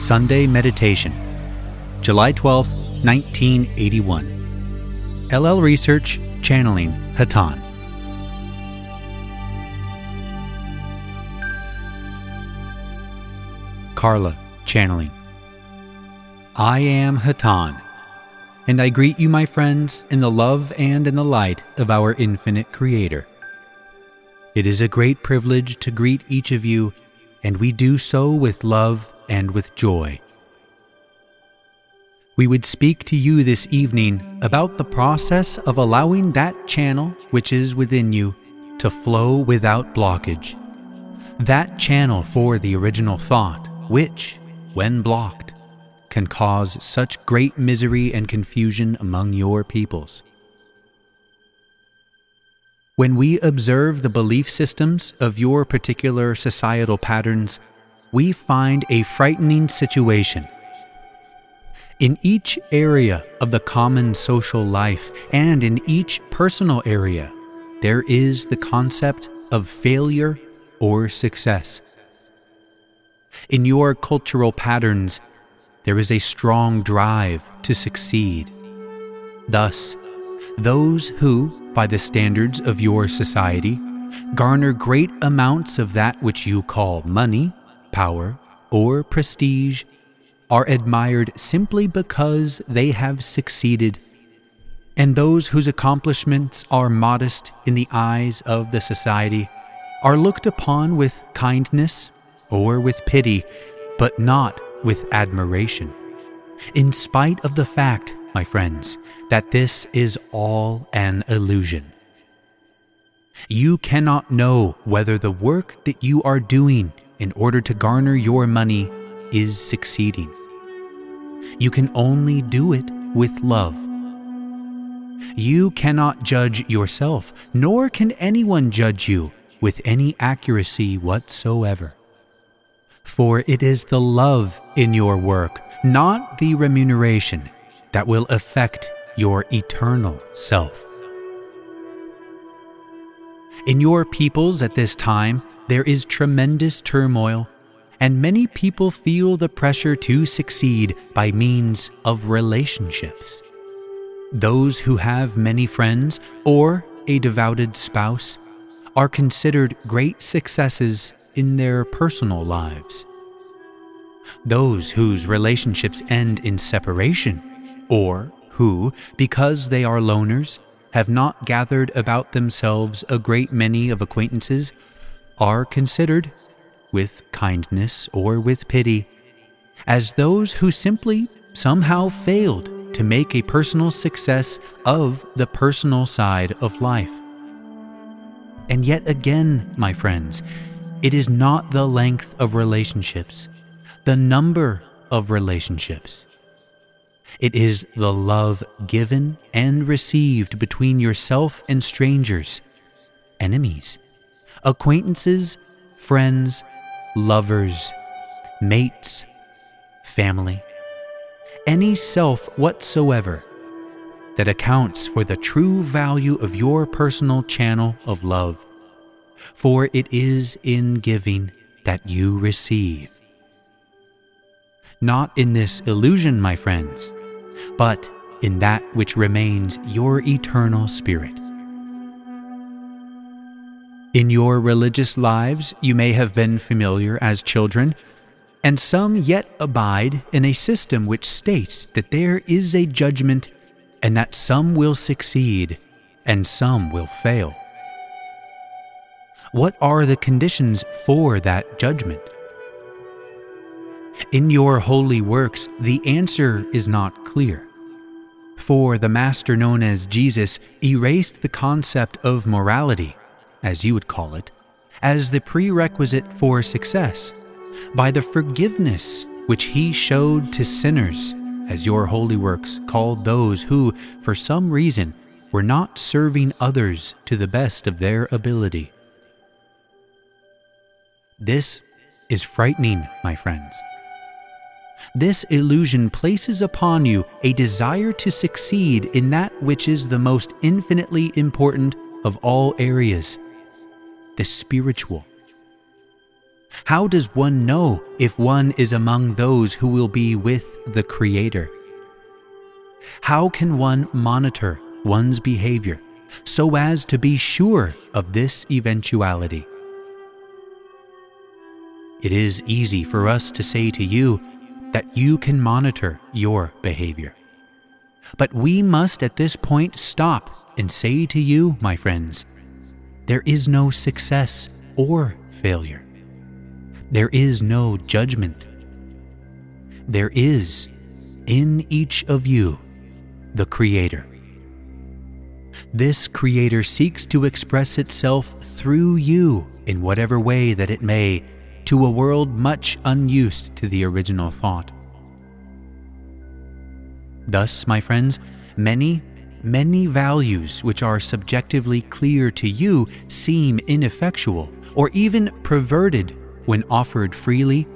Sunday Meditation, July 12, 1981. LL Research Channeling Hatonn. Carla Channeling. I am Hatonn, and I greet you, my friends, in the love and in the light of our infinite Creator. It is a great privilege to greet each of you, and we do so with love and with joy. We would speak to you this evening about the process of allowing that channel which is within you to flow without blockage. That channel for the original thought, which, when blocked, can cause such great misery and confusion among your peoples. When we observe the belief systems of your particular societal patterns, we find a frightening situation. In each area of the common social life and in each personal area, there is the concept of failure or success. In your cultural patterns, there is a strong drive to succeed. Thus, those who, by the standards of your society, garner great amounts of that which you call money, power, or prestige are admired simply because they have succeeded, and those whose accomplishments are modest in the eyes of the society are looked upon with kindness or with pity, but not with admiration, in spite of the fact my friends, that this is all an illusion. You cannot know whether the work that you are doing in order to garner your money is succeeding. You can only do it with love. You cannot judge yourself, nor can anyone judge you with any accuracy whatsoever. For it is the love in your work, not the remuneration that will affect your eternal self. In your peoples at this time, there is tremendous turmoil, and many people feel the pressure to succeed by means of relationships. Those who have many friends or a devoted spouse are considered great successes in their personal lives. Those whose relationships end in separation or who, because they are loners, have not gathered about themselves a great many of acquaintances, are considered, with kindness or with pity, as those who simply somehow failed to make a personal success of the personal side of life. And yet again, my friends, it is not the length of relationships, the number of relationships it is the love given and received between yourself and strangers, enemies, acquaintances, friends, lovers, mates, family, any self whatsoever that accounts for the true value of your personal channel of love. For it is in giving that you receive. Not in this illusion, my friends but in that which remains your eternal spirit. In your religious lives, you may have been familiar as children, and some yet abide in a system which states that there is a judgment and that some will succeed and some will fail. What are the conditions for that judgment? In your holy works, the answer is not clear. For the master known as Jesus erased the concept of morality, as you would call it, as the prerequisite for success by the forgiveness which he showed to sinners, as your holy works called those who, for some reason, were not serving others to the best of their ability. This is frightening, my friends. This illusion places upon you a desire to succeed in that which is the most infinitely important of all areas the spiritual. How does one know if one is among those who will be with the Creator? How can one monitor one's behavior so as to be sure of this eventuality? It is easy for us to say to you that you can monitor your behavior. But we must at this point stop and say to you, my friends, there is no success or failure. There is no judgment. There is, in each of you, the Creator. This Creator seeks to express itself through you in whatever way that it may to a world much unused to the original thought. Thus, my friends, many, many values which are subjectively clear to you seem ineffectual or even perverted when offered freely,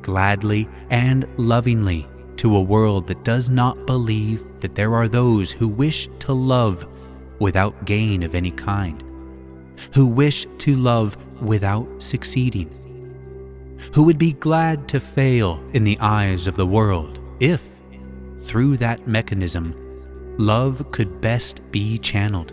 gladly, and lovingly to a world that does not believe that there are those who wish to love without gain of any kind, who wish to love without succeeding, who would be glad to fail in the eyes of the world if, through that mechanism, love could best be channeled.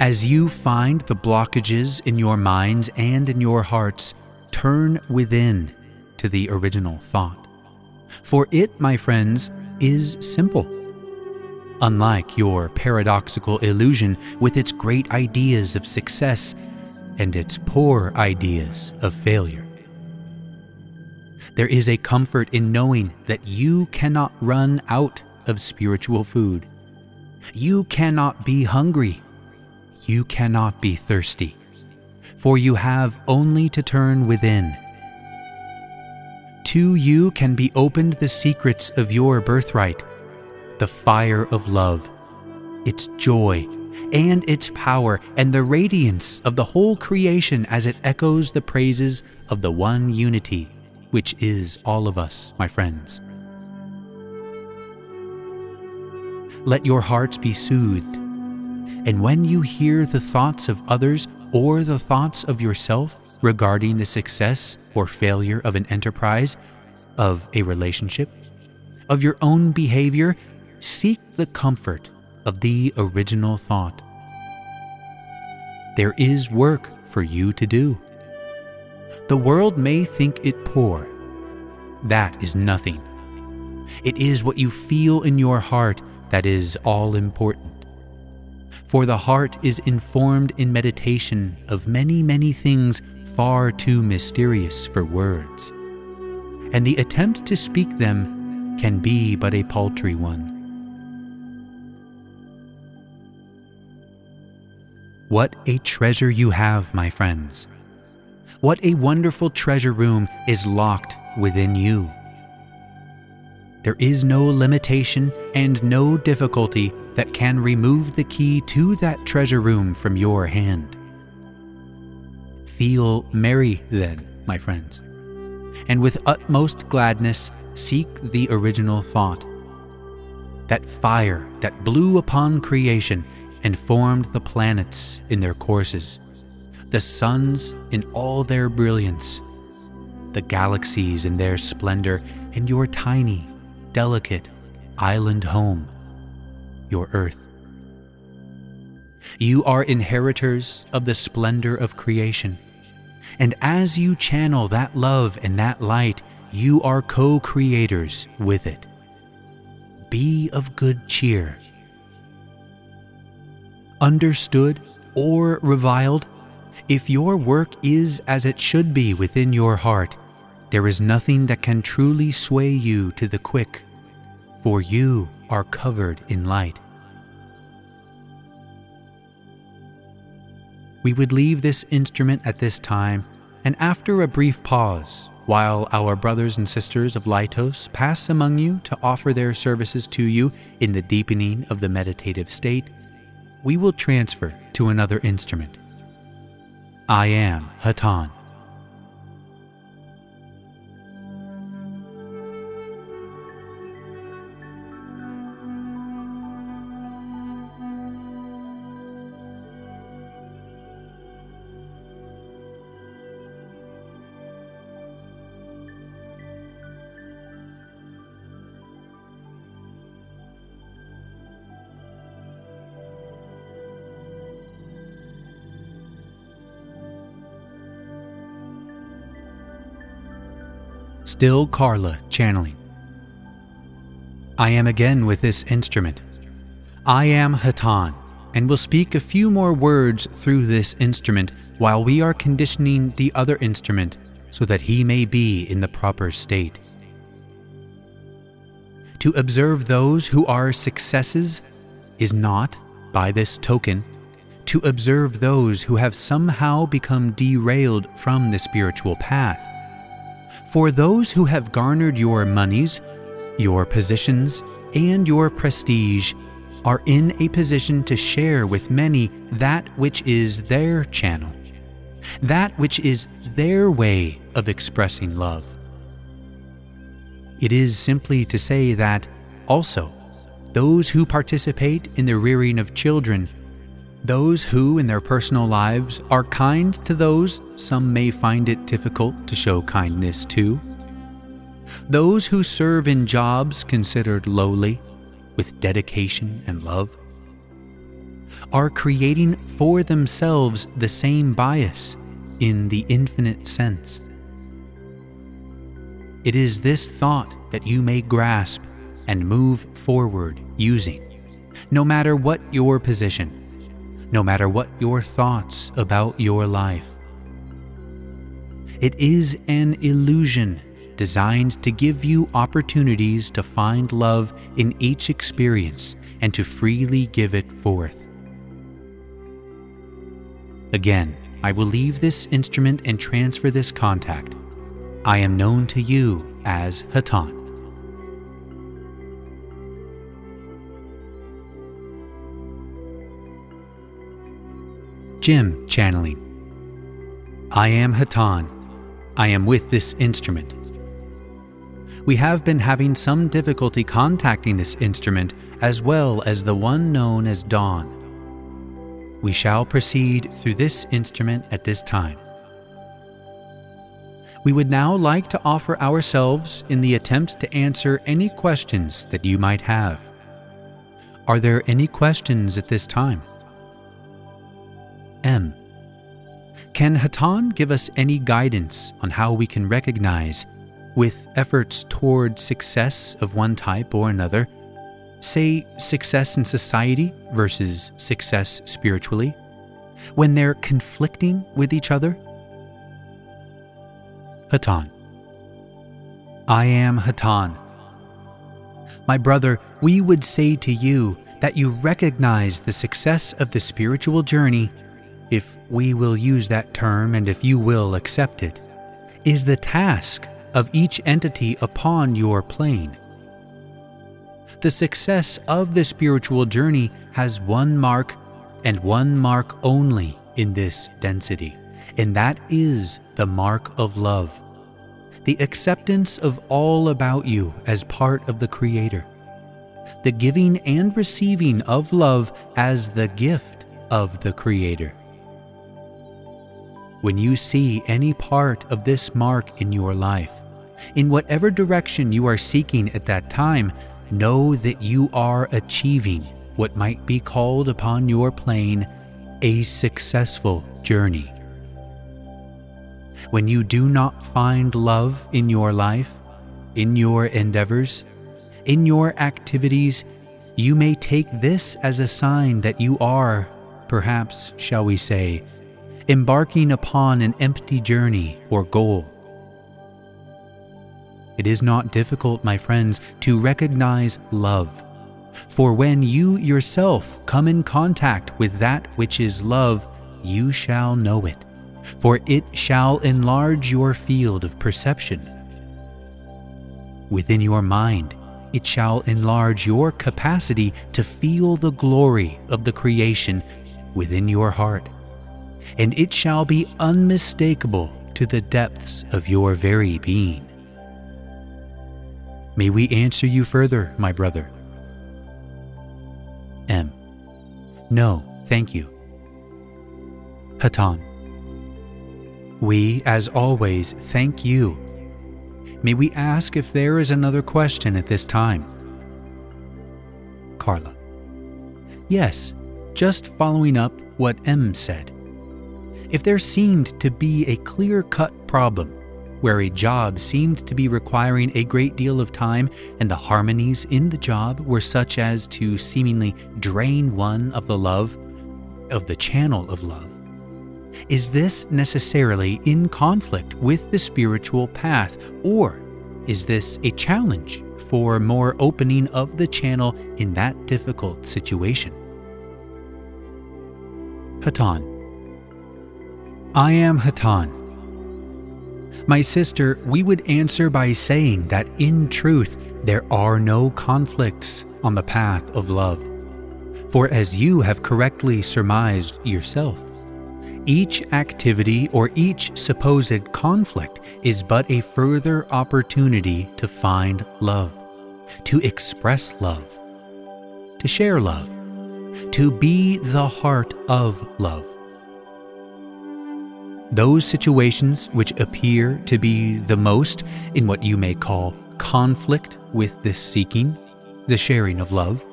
As you find the blockages in your minds and in your hearts, turn within to the original thought. For it, my friends, is simple. Unlike your paradoxical illusion with its great ideas of success and its poor ideas of failure. There is a comfort in knowing that you cannot run out of spiritual food. You cannot be hungry you cannot be thirsty, for you have only to turn within. To you can be opened the secrets of your birthright, the fire of love, its joy, and its power, and the radiance of the whole creation as it echoes the praises of the one unity, which is all of us, my friends. Let your hearts be soothed and when you hear the thoughts of others or the thoughts of yourself regarding the success or failure of an enterprise, of a relationship, of your own behavior, seek the comfort of the original thought. There is work for you to do. The world may think it poor. That is nothing. It is what you feel in your heart that is all important. For the heart is informed in meditation of many, many things far too mysterious for words, and the attempt to speak them can be but a paltry one. What a treasure you have, my friends! What a wonderful treasure room is locked within you. There is no limitation and no difficulty that can remove the key to that treasure room from your hand. Feel merry, then, my friends, and with utmost gladness seek the original thought. That fire that blew upon creation and formed the planets in their courses, the suns in all their brilliance, the galaxies in their splendor, and your tiny, delicate island home your earth. You are inheritors of the splendor of creation. And as you channel that love and that light, you are co creators with it. Be of good cheer. Understood or reviled, if your work is as it should be within your heart, there is nothing that can truly sway you to the quick, for you are covered in light. We would leave this instrument at this time, and after a brief pause, while our brothers and sisters of Laitos pass among you to offer their services to you in the deepening of the meditative state, we will transfer to another instrument. I am Hatonn. Still Carla channeling. I am again with this instrument. I am Hatonn, and will speak a few more words through this instrument while we are conditioning the other instrument so that he may be in the proper state. To observe those who are successes is not, by this token, to observe those who have somehow become derailed from the spiritual path. For those who have garnered your monies, your positions, and your prestige are in a position to share with many that which is their channel, that which is their way of expressing love. It is simply to say that, also, those who participate in the rearing of children, those who in their personal lives are kind to those some may find it difficult to show kindness to, those who serve in jobs considered lowly, with dedication and love, are creating for themselves the same bias in the infinite sense. It is this thought that you may grasp and move forward using, no matter what your position, no matter what your thoughts about your life. It is an illusion designed to give you opportunities to find love in each experience and to freely give it forth. Again, I will leave this instrument and transfer this contact. I am known to you as Hatonn. Jim channeling. I am Hatonn. I am with this instrument we have been having some difficulty contacting this instrument as well as the one known as Dawn. We shall proceed through this instrument at this time. We would now like to offer ourselves in the attempt to answer any questions that you might have. Are there any questions at this time? M. Can Hatonn give us any guidance on how we can recognize with efforts toward success of one type or another, say success in society versus success spiritually, when they're conflicting with each other? Hatonn. I am Hatonn. My brother, we would say to you that you recognize the success of the spiritual journey, if we will use that term and if you will accept it, is the task of each entity upon your plane. The success of the spiritual journey has one mark and one mark only in this density, and that is the mark of love. The acceptance of all about you as part of the Creator. The giving and receiving of love as the gift of the Creator. When you see any part of this mark in your life, in whatever direction you are seeking at that time, know that you are achieving what might be called upon your plane a successful journey. When you do not find love in your life, in your endeavors, in your activities, you may take this as a sign that you are, perhaps, shall we say, embarking upon an empty journey or goal. It is not difficult, my friends, to recognize love. For when you yourself come in contact with that which is love, you shall know it, for it shall enlarge your field of perception. Within your mind, it shall enlarge your capacity to feel the glory of the creation within your heart, and it shall be unmistakable to the depths of your very being. May we answer you further, my brother? M. No, thank you. Hatonn. We, as always, thank you. May we ask if there is another question at this time? Carla. Yes, just following up what M said. If there seemed to be a clear cut problem, where a job seemed to be requiring a great deal of time and the harmonies in the job were such as to seemingly drain one of the love, of the channel of love? Is this necessarily in conflict with the spiritual path, or is this a challenge for more opening of the channel in that difficult situation? Hatonn. I am Hatonn. My sister, we would answer by saying that in truth there are no conflicts on the path of love. For as you have correctly surmised yourself, each activity or each supposed conflict is but a further opportunity to find love, to express love, to share love, to be the heart of love. Those situations which appear to be the most in what you may call conflict with this seeking, the sharing of love,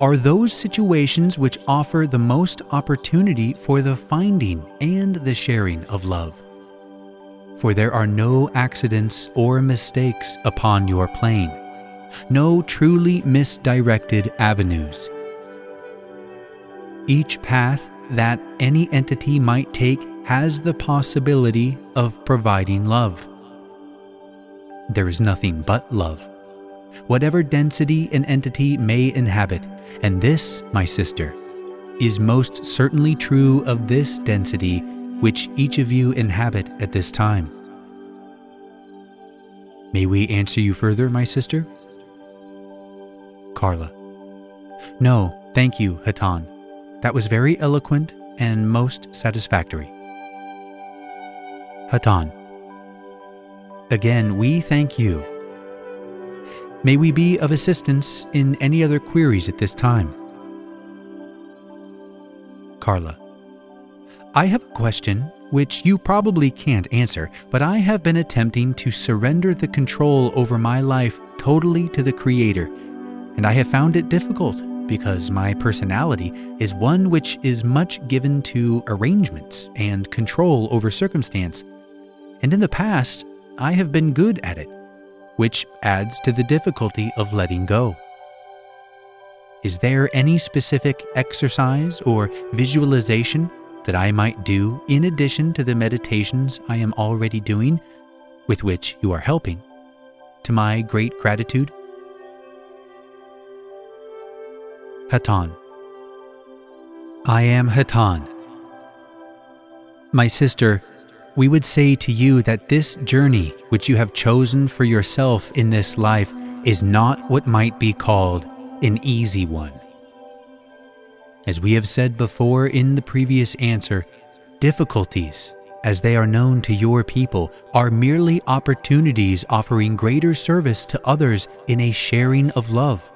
are those situations which offer the most opportunity for the finding and the sharing of love. For there are no accidents or mistakes upon your plane, no truly misdirected avenues. Each path that any entity might take has the possibility of providing love. There is nothing but love whatever density an entity may inhabit, and this, my sister, is most certainly true of this density which each of you inhabit at this time. May we answer you further, my sister? Carla. No, thank you, Hatonn. That was very eloquent and most satisfactory. Hatonn. Again, we thank you May we be of assistance in any other queries at this time? Carla. I have a question which you probably can't answer, but I have been attempting to surrender the control over my life totally to the Creator, and I have found it difficult because my personality is one which is much given to arrangements and control over circumstance. And in the past, I have been good at it which adds to the difficulty of letting go. Is there any specific exercise or visualization that I might do in addition to the meditations I am already doing, with which you are helping, to my great gratitude? Hatonn. I am Hatonn. My sister, we would say to you that this journey which you have chosen for yourself in this life is not what might be called an easy one. As we have said before in the previous answer, difficulties, as they are known to your people, are merely opportunities offering greater service to others in a sharing of love.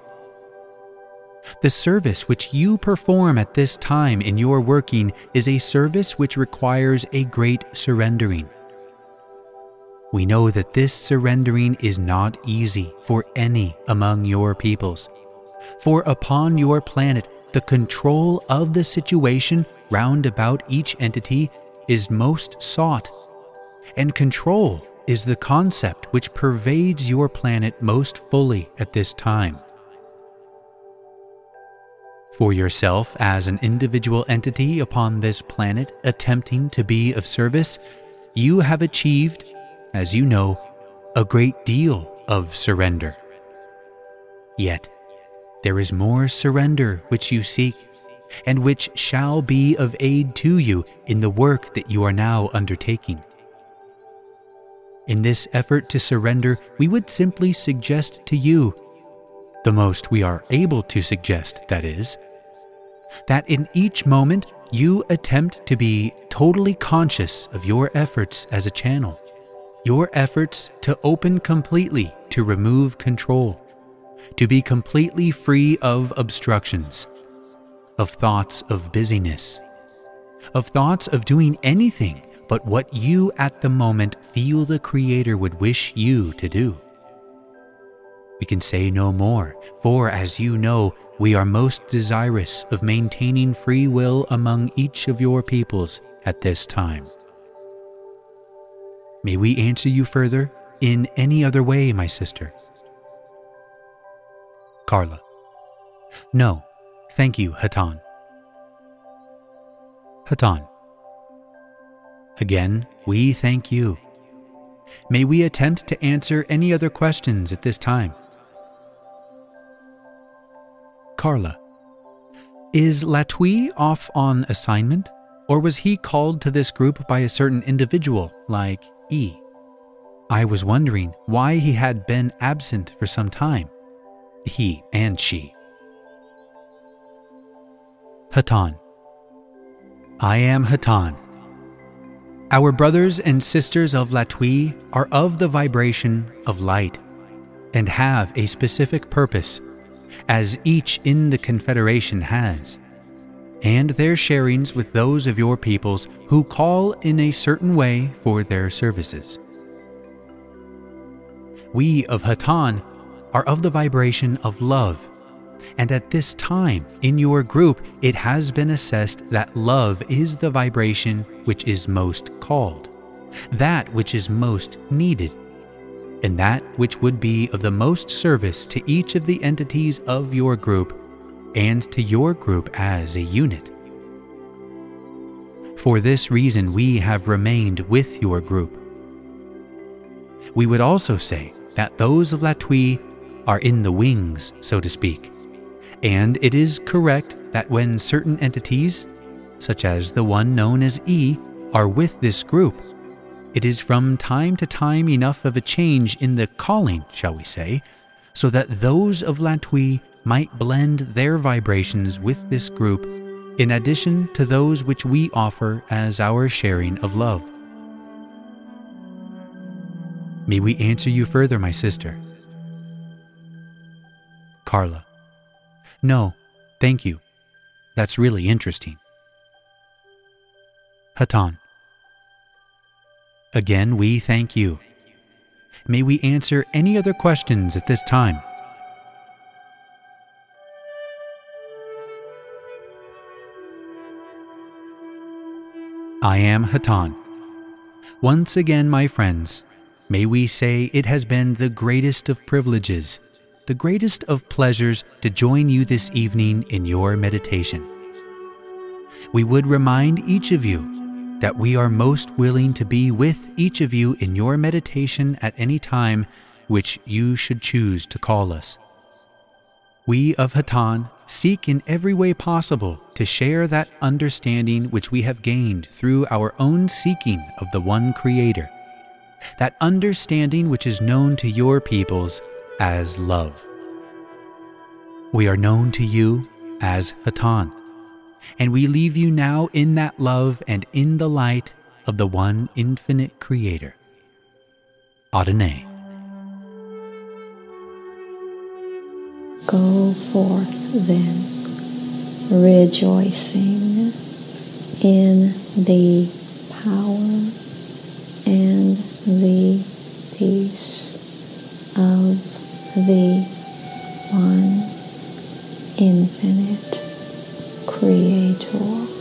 The service which you perform at this time in your working is a service which requires a great surrendering. We know that this surrendering is not easy for any among your peoples. For upon your planet, the control of the situation round about each entity is most sought, and control is the concept which pervades your planet most fully at this time. For yourself, as an individual entity upon this planet attempting to be of service, you have achieved, as you know, a great deal of surrender. Yet, there is more surrender which you seek, and which shall be of aid to you in the work that you are now undertaking. In this effort to surrender, we would simply suggest to you the most we are able to suggest, that is, that in each moment you attempt to be totally conscious of your efforts as a channel, your efforts to open completely to remove control, to be completely free of obstructions, of thoughts of busyness, of thoughts of doing anything but what you at the moment feel the Creator would wish you to do. We can say no more, for as you know, we are most desirous of maintaining free will among each of your peoples at this time. May we answer you further in any other way, my sister? Carla. No, thank you, Hatonn. Hatonn. Again, we thank you. May we attempt to answer any other questions at this time. Carla. Is Latwii off on assignment, or was he called to this group by a certain individual, like E? I was wondering why he had been absent for some time. He and she. Hatonn. I am Hatonn. Our brothers and sisters of Latwii are of the vibration of light and have a specific purpose, as each in the Confederation has, and their sharings with those of your peoples who call in a certain way for their services. We of Hatonn are of the vibration of love, and at this time in your group it has been assessed that love is the vibration which is most called, that which is most needed, and that which would be of the most service to each of the entities of your group and to your group as a unit. For this reason, we have remained with your group. We would also say that those of Latwii are in the wings, so to speak. And it is correct that when certain entities, such as the one known as E, are with this group, it is from time to time enough of a change in the calling, shall we say, so that those of Latwii might blend their vibrations with this group in addition to those which we offer as our sharing of love. May we answer you further, my sister. Carla. No, thank you. That's really interesting. Hatonn. Again, we thank you. May we answer any other questions at this time? I am Hatonn. Once again, my friends, may we say it has been the greatest of privileges, the greatest of pleasures to join you this evening in your meditation. We would remind each of you that we are most willing to be with each of you in your meditation at any time which you should choose to call us. We of Hatonn seek in every way possible to share that understanding which we have gained through our own seeking of the one Creator, that understanding which is known to your peoples as love. We are known to you as Hatonn, and we leave you now in that love and in the light of the one infinite Creator. Adonai. Go forth then, rejoicing in the power and the peace of the one infinite creator.